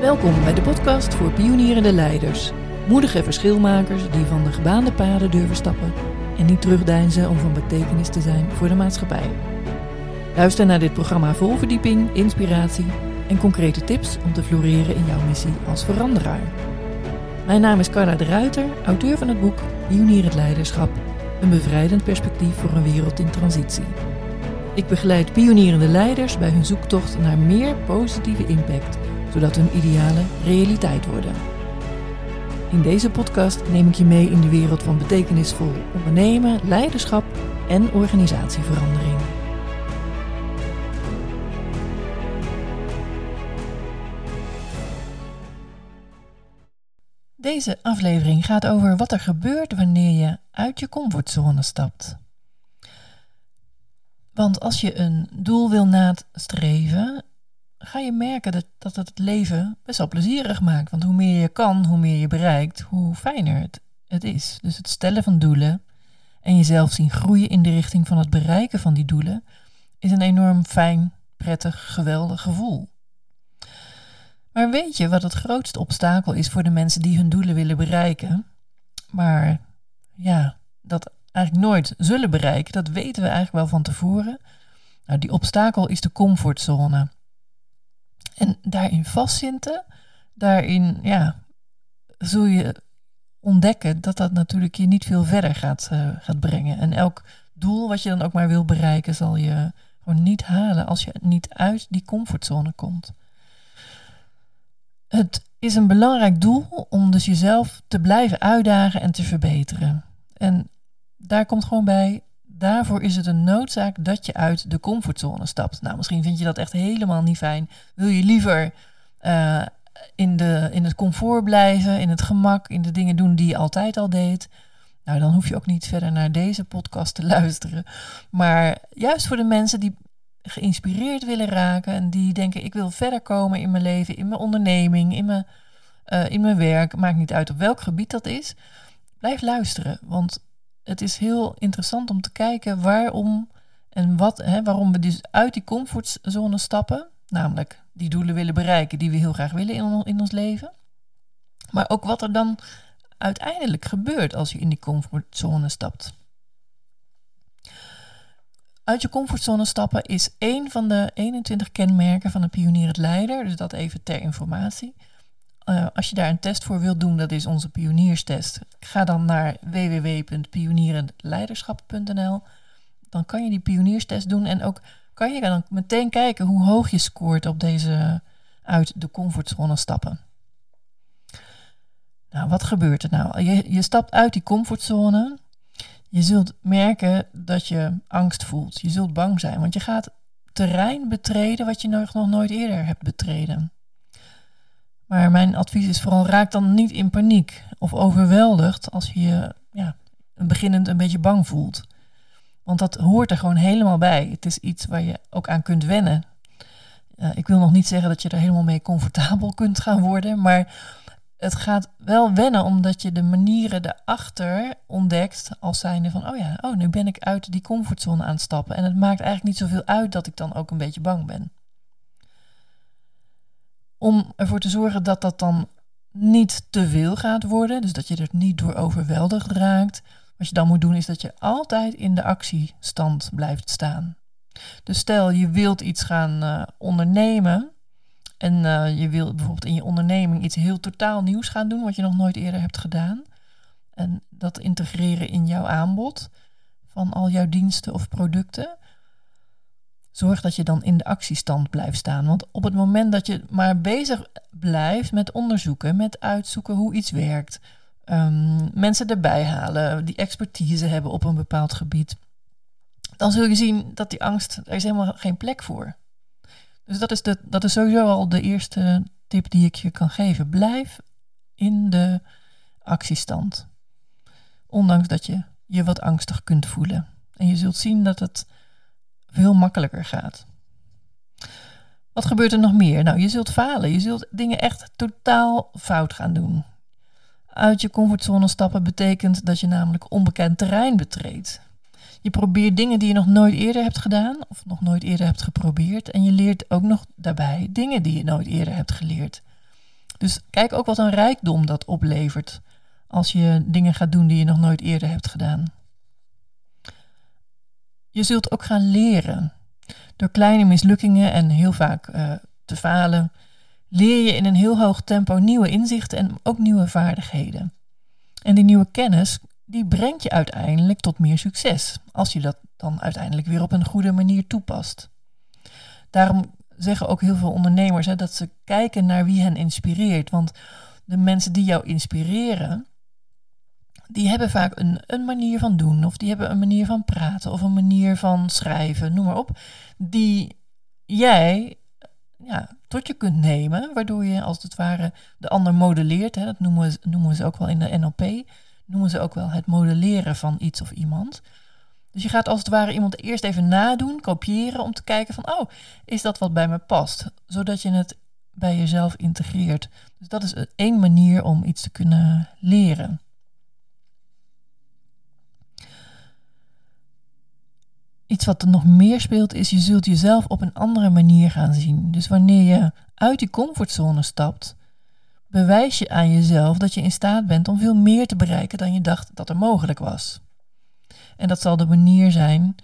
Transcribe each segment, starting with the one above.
Welkom bij de podcast voor pionierende leiders. Moedige verschilmakers die van de gebaande paden durven stappen en niet terugdeinzen om van betekenis te zijn voor de maatschappij. Luister naar dit programma vol verdieping, inspiratie en concrete tips om te floreren in jouw missie als veranderaar. Mijn naam is Carla de Ruiter, auteur van het boek Pionierend Leiderschap, een bevrijdend perspectief voor een wereld in transitie. Ik begeleid pionierende leiders bij hun zoektocht naar meer positieve impact, zodat hun idealen realiteit worden. In deze podcast neem ik je mee in de wereld van betekenisvol ondernemen, leiderschap en organisatieverandering. Deze aflevering gaat over wat er gebeurt wanneer je uit je comfortzone stapt. Want als je een doel wil nastreven, ga je merken dat, dat het leven best wel plezierig maakt. Want hoe meer je kan, hoe meer je bereikt, hoe fijner het, het is. Dus het stellen van doelen en jezelf zien groeien in de richting van het bereiken van die doelen, is een enorm fijn, prettig, geweldig gevoel. Maar weet je wat het grootste obstakel is voor de mensen die hun doelen willen bereiken, maar ja, dat eigenlijk nooit zullen bereiken, dat weten we eigenlijk wel van tevoren. Nou, die obstakel is de comfortzone. En daarin vastzitten, daarin ja, zul je ontdekken dat dat natuurlijk je niet veel verder gaat, uh, gaat brengen. En elk doel wat je dan ook maar wil bereiken, zal je gewoon niet halen als je niet uit die comfortzone komt. Het is een belangrijk doel om dus jezelf te blijven uitdagen en te verbeteren. En daar komt gewoon bij, daarvoor is het een noodzaak dat je uit de comfortzone stapt. Nou, misschien vind je dat echt helemaal niet fijn. Wil je liever uh, in, de, in het comfort blijven, in het gemak, in de dingen doen die je altijd al deed? Nou, dan hoef je ook niet verder naar deze podcast te luisteren. Maar juist voor de mensen die geïnspireerd willen raken en die denken: ik wil verder komen in mijn leven, in mijn onderneming, in mijn, uh, in mijn werk, maakt niet uit op welk gebied dat is. Blijf luisteren, want het is heel interessant om te kijken waarom en wat, hè, waarom we dus uit die comfortzone stappen. Namelijk die doelen willen bereiken die we heel graag willen in, ons leven. Maar ook wat er dan uiteindelijk gebeurt als je in die comfortzone stapt. Uit je comfortzone stappen is één van de 21 kenmerken van een pionierend leider. Dus dat even ter informatie. Uh, als je daar een test voor wilt doen, dat is onze pionierstest. Ga dan naar www.pionierendleiderschap.nl. Dan kan je die pionierstest doen en ook kan je dan meteen kijken hoe hoog je scoort op deze uit de comfortzone stappen. Nou, wat gebeurt er nou? Je, je stapt uit die comfortzone. Je zult merken dat je angst voelt. Je zult bang zijn, want je gaat terrein betreden wat je nog nooit eerder hebt betreden. Maar mijn advies is vooral raak dan niet in paniek of overweldigd als je je ja, beginnend een beetje bang voelt. Want dat hoort er gewoon helemaal bij. Het is iets waar je ook aan kunt wennen. Uh, ik wil nog niet zeggen dat je er helemaal mee comfortabel kunt gaan worden, maar het gaat wel wennen omdat je de manieren erachter ontdekt als zijnde van, oh ja, oh, nu ben ik uit die comfortzone aan het stappen. En het maakt eigenlijk niet zoveel uit dat ik dan ook een beetje bang ben om ervoor te zorgen dat dat dan niet te veel gaat worden. Dus dat je er niet door overweldigd raakt. Wat je dan moet doen is dat je altijd in de actiestand blijft staan. Dus stel je wilt iets gaan uh, ondernemen. En uh, je wilt bijvoorbeeld in je onderneming iets heel totaal nieuws gaan doen, wat je nog nooit eerder hebt gedaan. En dat integreren in jouw aanbod van al jouw diensten of producten. Zorg dat je dan in de actiestand blijft staan. Want op het moment dat je maar bezig blijft met onderzoeken, met uitzoeken hoe iets werkt, um, mensen erbij halen die expertise hebben op een bepaald gebied, dan zul je zien dat die angst, er is helemaal geen plek voor. Dus dat is, de, dat is sowieso al de eerste tip die ik je kan geven. Blijf in de actiestand. Ondanks dat je je wat angstig kunt voelen. En je zult zien dat het veel makkelijker gaat. Wat gebeurt er nog meer? Nou, je zult falen. Je zult dingen echt totaal fout gaan doen. Uit je comfortzone stappen betekent dat je namelijk onbekend terrein betreedt. Je probeert dingen die je nog nooit eerder hebt gedaan of nog nooit eerder hebt geprobeerd. En je leert ook nog daarbij dingen die je nooit eerder hebt geleerd. Dus kijk ook wat een rijkdom dat oplevert als je dingen gaat doen die je nog nooit eerder hebt gedaan. Je zult ook gaan leren. Door kleine mislukkingen en heel vaak uh, te falen, leer je in een heel hoog tempo nieuwe inzichten en ook nieuwe vaardigheden. En die nieuwe kennis, die brengt je uiteindelijk tot meer succes, als je dat dan uiteindelijk weer op een goede manier toepast. Daarom zeggen ook heel veel ondernemers hè, dat ze kijken naar wie hen inspireert. Want de mensen die jou inspireren, die hebben vaak een, een manier van doen, of die hebben een manier van praten, of een manier van schrijven, noem maar op, die jij ja, tot je kunt nemen, waardoor je als het ware de ander modelleert. Hè, dat noemen, noemen ze ook wel in de NLP, noemen ze ook wel het modelleren van iets of iemand. Dus je gaat als het ware iemand eerst even nadoen, kopiëren, om te kijken van, oh, is dat wat bij me past? Zodat je het bij jezelf integreert. Dus dat is één manier om iets te kunnen leren. Iets wat er nog meer speelt is, je zult jezelf op een andere manier gaan zien. Dus wanneer je uit die comfortzone stapt, bewijs je aan jezelf dat je in staat bent om veel meer te bereiken dan je dacht dat er mogelijk was. En dat zal de manier zijn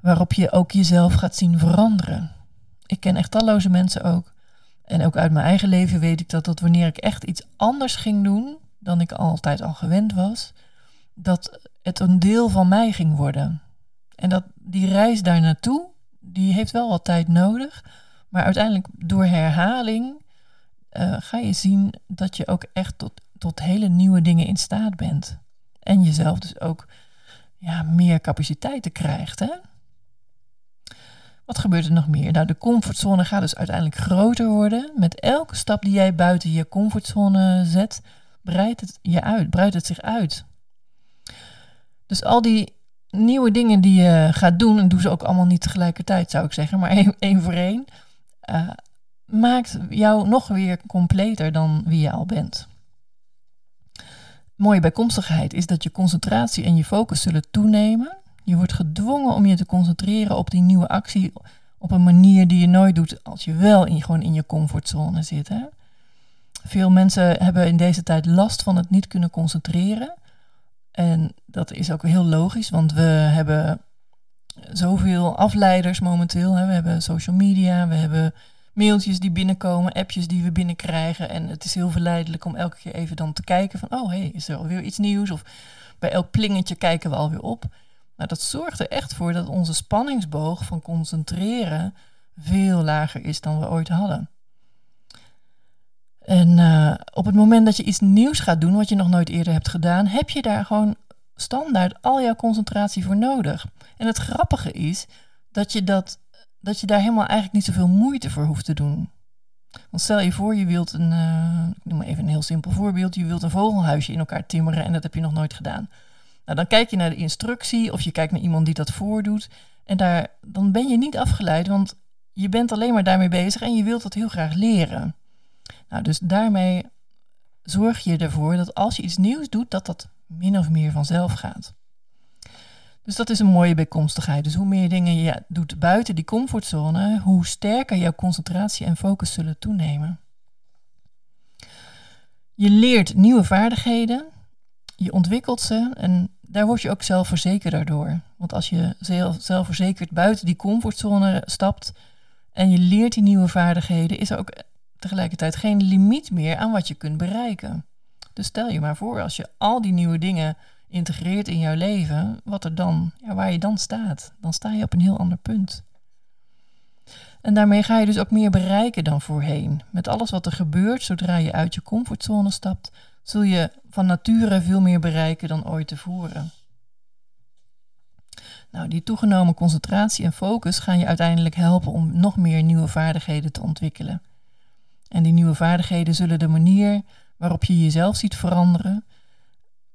waarop je ook jezelf gaat zien veranderen. Ik ken echt talloze mensen ook. En ook uit mijn eigen leven weet ik dat, dat wanneer ik echt iets anders ging doen dan ik altijd al gewend was, dat het een deel van mij ging worden. En dat die reis daar naartoe, die heeft wel wat tijd nodig. Maar uiteindelijk door herhaling uh, ga je zien dat je ook echt tot, tot hele nieuwe dingen in staat bent. En jezelf dus ook ja, meer capaciteiten krijgt. Hè? Wat gebeurt er nog meer? Nou, de comfortzone gaat dus uiteindelijk groter worden. Met elke stap die jij buiten je comfortzone zet, breidt het je uit, breidt het zich uit. Dus al die nieuwe dingen die je gaat doen, en doe ze ook allemaal niet tegelijkertijd, zou ik zeggen, maar één, voor één, uh, maakt jou nog weer completer dan wie je al bent. Mooie bijkomstigheid is dat je concentratie en je focus zullen toenemen. Je wordt gedwongen om je te concentreren op die nieuwe actie op een manier die je nooit doet als je wel in, gewoon in je comfortzone zit. Hè? Veel mensen hebben in deze tijd last van het niet kunnen concentreren. En dat is ook heel logisch, want we hebben zoveel afleiders momenteel. Hè. We hebben social media, we hebben mailtjes die binnenkomen, appjes die we binnenkrijgen. En het is heel verleidelijk om elke keer even dan te kijken van, oh hé, hey, is er alweer iets nieuws? Of bij elk plingetje kijken we alweer op. Nou, dat zorgt er echt voor dat onze spanningsboog van concentreren veel lager is dan we ooit hadden. En uh, op het moment dat je iets nieuws gaat doen, wat je nog nooit eerder hebt gedaan, heb je daar gewoon standaard al jouw concentratie voor nodig. En het grappige is dat je, dat, dat je daar helemaal eigenlijk niet zoveel moeite voor hoeft te doen. Want stel je voor, je wilt een, uh, ik noem maar even een heel simpel voorbeeld, je wilt een vogelhuisje in elkaar timmeren en dat heb je nog nooit gedaan. Nou, dan kijk je naar de instructie of je kijkt naar iemand die dat voordoet en daar, dan ben je niet afgeleid, want je bent alleen maar daarmee bezig en je wilt dat heel graag leren. Nou, dus daarmee zorg je ervoor dat als je iets nieuws doet, dat dat min of meer vanzelf gaat. Dus dat is een mooie bijkomstigheid. Dus hoe meer dingen je doet buiten die comfortzone, hoe sterker jouw concentratie en focus zullen toenemen. Je leert nieuwe vaardigheden, je ontwikkelt ze en daar word je ook zelfverzekerder door. Want als je zelfverzekerd buiten die comfortzone stapt en je leert die nieuwe vaardigheden, is er ook tegelijkertijd geen limiet meer aan wat je kunt bereiken. Dus stel je maar voor, als je al die nieuwe dingen integreert in jouw leven, wat er dan, ja, waar je dan staat, dan sta je op een heel ander punt. En daarmee ga je dus ook meer bereiken dan voorheen. Met alles wat er gebeurt zodra je uit je comfortzone stapt, zul je van nature veel meer bereiken dan ooit tevoren. Nou, die toegenomen concentratie en focus gaan je uiteindelijk helpen om nog meer nieuwe vaardigheden te ontwikkelen. En die nieuwe vaardigheden zullen de manier waarop je jezelf ziet veranderen,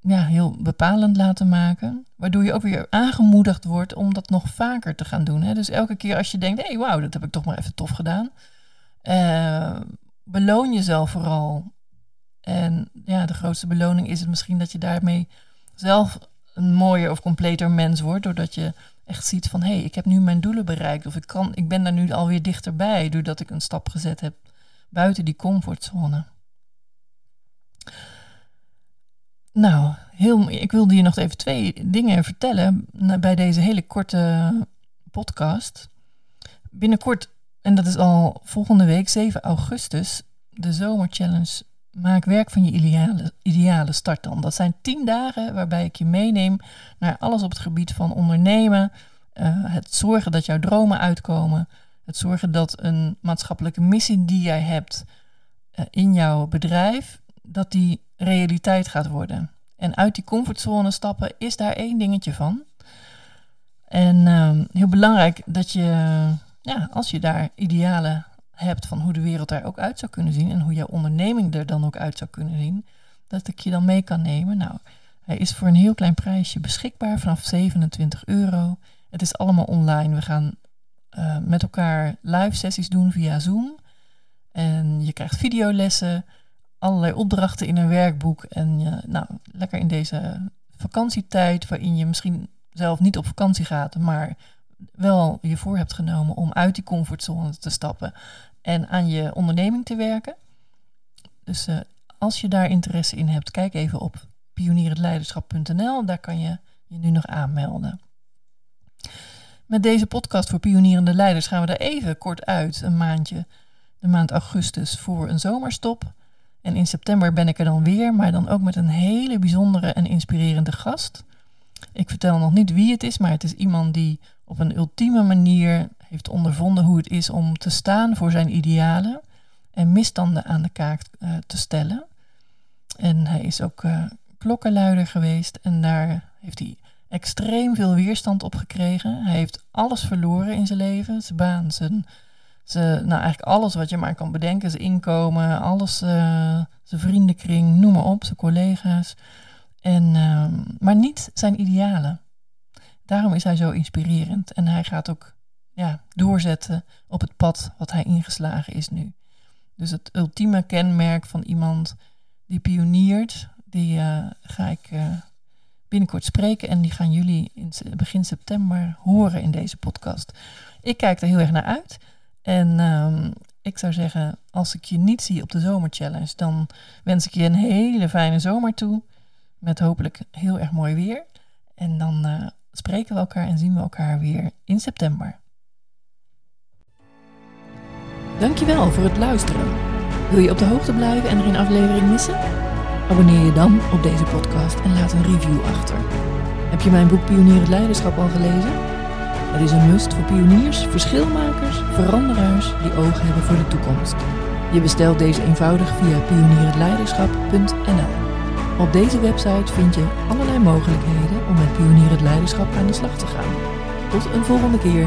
ja, heel bepalend laten maken. Waardoor je ook weer aangemoedigd wordt om dat nog vaker te gaan doen. Hè? Dus elke keer als je denkt, hé, hey, wauw, dat heb ik toch maar even tof gedaan. Uh, beloon jezelf vooral. En ja, de grootste beloning is het misschien dat je daarmee zelf een mooier of completer mens wordt. Doordat je echt ziet van, hé, hey, ik heb nu mijn doelen bereikt. Of ik, kan, ik ben daar nu alweer dichterbij, doordat ik een stap gezet heb buiten die comfortzone. Nou, heel, ik wilde je nog even twee dingen vertellen bij deze hele korte podcast. Binnenkort, en dat is al volgende week, 7 augustus, de Zomerchallenge Maak werk van je ideale, ideale start dan. Dat zijn tien dagen waarbij ik je meeneem naar alles op het gebied van ondernemen. Uh, het zorgen dat jouw dromen uitkomen. Het zorgen dat een maatschappelijke missie die jij hebt uh, in jouw bedrijf, dat die realiteit gaat worden. En uit die comfortzone stappen is daar één dingetje van. En uh, heel belangrijk dat je, ja, als je daar idealen hebt van hoe de wereld daar ook uit zou kunnen zien en hoe jouw onderneming er dan ook uit zou kunnen zien, dat ik je dan mee kan nemen. Nou, hij is voor een heel klein prijsje beschikbaar vanaf 27 euro. Het is allemaal online. We gaan uh, met elkaar live sessies doen via Zoom. En je krijgt videolessen, allerlei opdrachten in een werkboek. En nou, lekker in deze vakantietijd, waarin je misschien zelf niet op vakantie gaat, maar wel je voor hebt genomen om uit die comfortzone te stappen en aan je onderneming te werken. Dus uh, als je daar interesse in hebt, kijk even op pionierendleiderschap.nl. Daar kan je je nu nog aanmelden. Met deze podcast voor pionierende leiders gaan we er even kort uit, een maandje, de maand augustus, voor een zomerstop. En in september ben ik er dan weer, maar dan ook met een hele bijzondere en inspirerende gast. Ik vertel nog niet wie het is, maar het is iemand die op een ultieme manier heeft ondervonden hoe het is om te staan voor zijn idealen en misstanden aan de kaak uh, te stellen. En hij is ook uh, klokkenluider geweest en daar heeft hij extreem veel weerstand op gekregen. Hij heeft alles verloren in zijn leven, zijn baan, zijn, zijn nou eigenlijk alles wat je maar kan bedenken, zijn inkomen, alles, uh, zijn vriendenkring, noem maar op, zijn collega's. En, ehm, maar niet zijn idealen. Daarom is hij zo inspirerend. En hij gaat ook ja, doorzetten op het pad wat hij ingeslagen is nu. Dus het ultieme kenmerk van iemand die pioniert, die uh, ga ik uh, binnenkort spreken. En die gaan jullie in begin september horen in deze podcast. Ik kijk er heel erg naar uit. En um, ik zou zeggen, als ik je niet zie op de zomerchallenge, dan wens ik je een hele fijne zomer toe. Met hopelijk heel erg mooi weer. En dan uh, spreken we elkaar en zien we elkaar weer in september. Dankjewel voor het luisteren. Wil je op de hoogte blijven en geen aflevering missen? Abonneer je dan op deze podcast en laat een review achter. Heb je mijn boek Pionier het Leiderschap al gelezen? Het is een must voor pioniers, verschilmakers, veranderaars die ogen hebben voor de toekomst. Je bestelt deze eenvoudig via pionierhetleiderschap.nl. Op deze website vind je allerlei mogelijkheden om met pionier het leiderschap aan de slag te gaan. Tot een volgende keer.